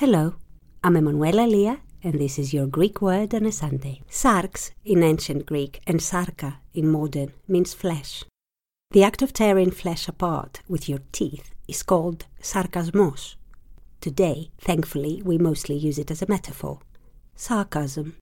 Hello, I'm Emanuela Lia, and this is your Greek word on a Sunday. Sarx in ancient Greek and sarka in modern means flesh. The act of tearing flesh apart with your teeth is called sarcasmos. Today, thankfully, we mostly use it as a metaphor. Sarcasm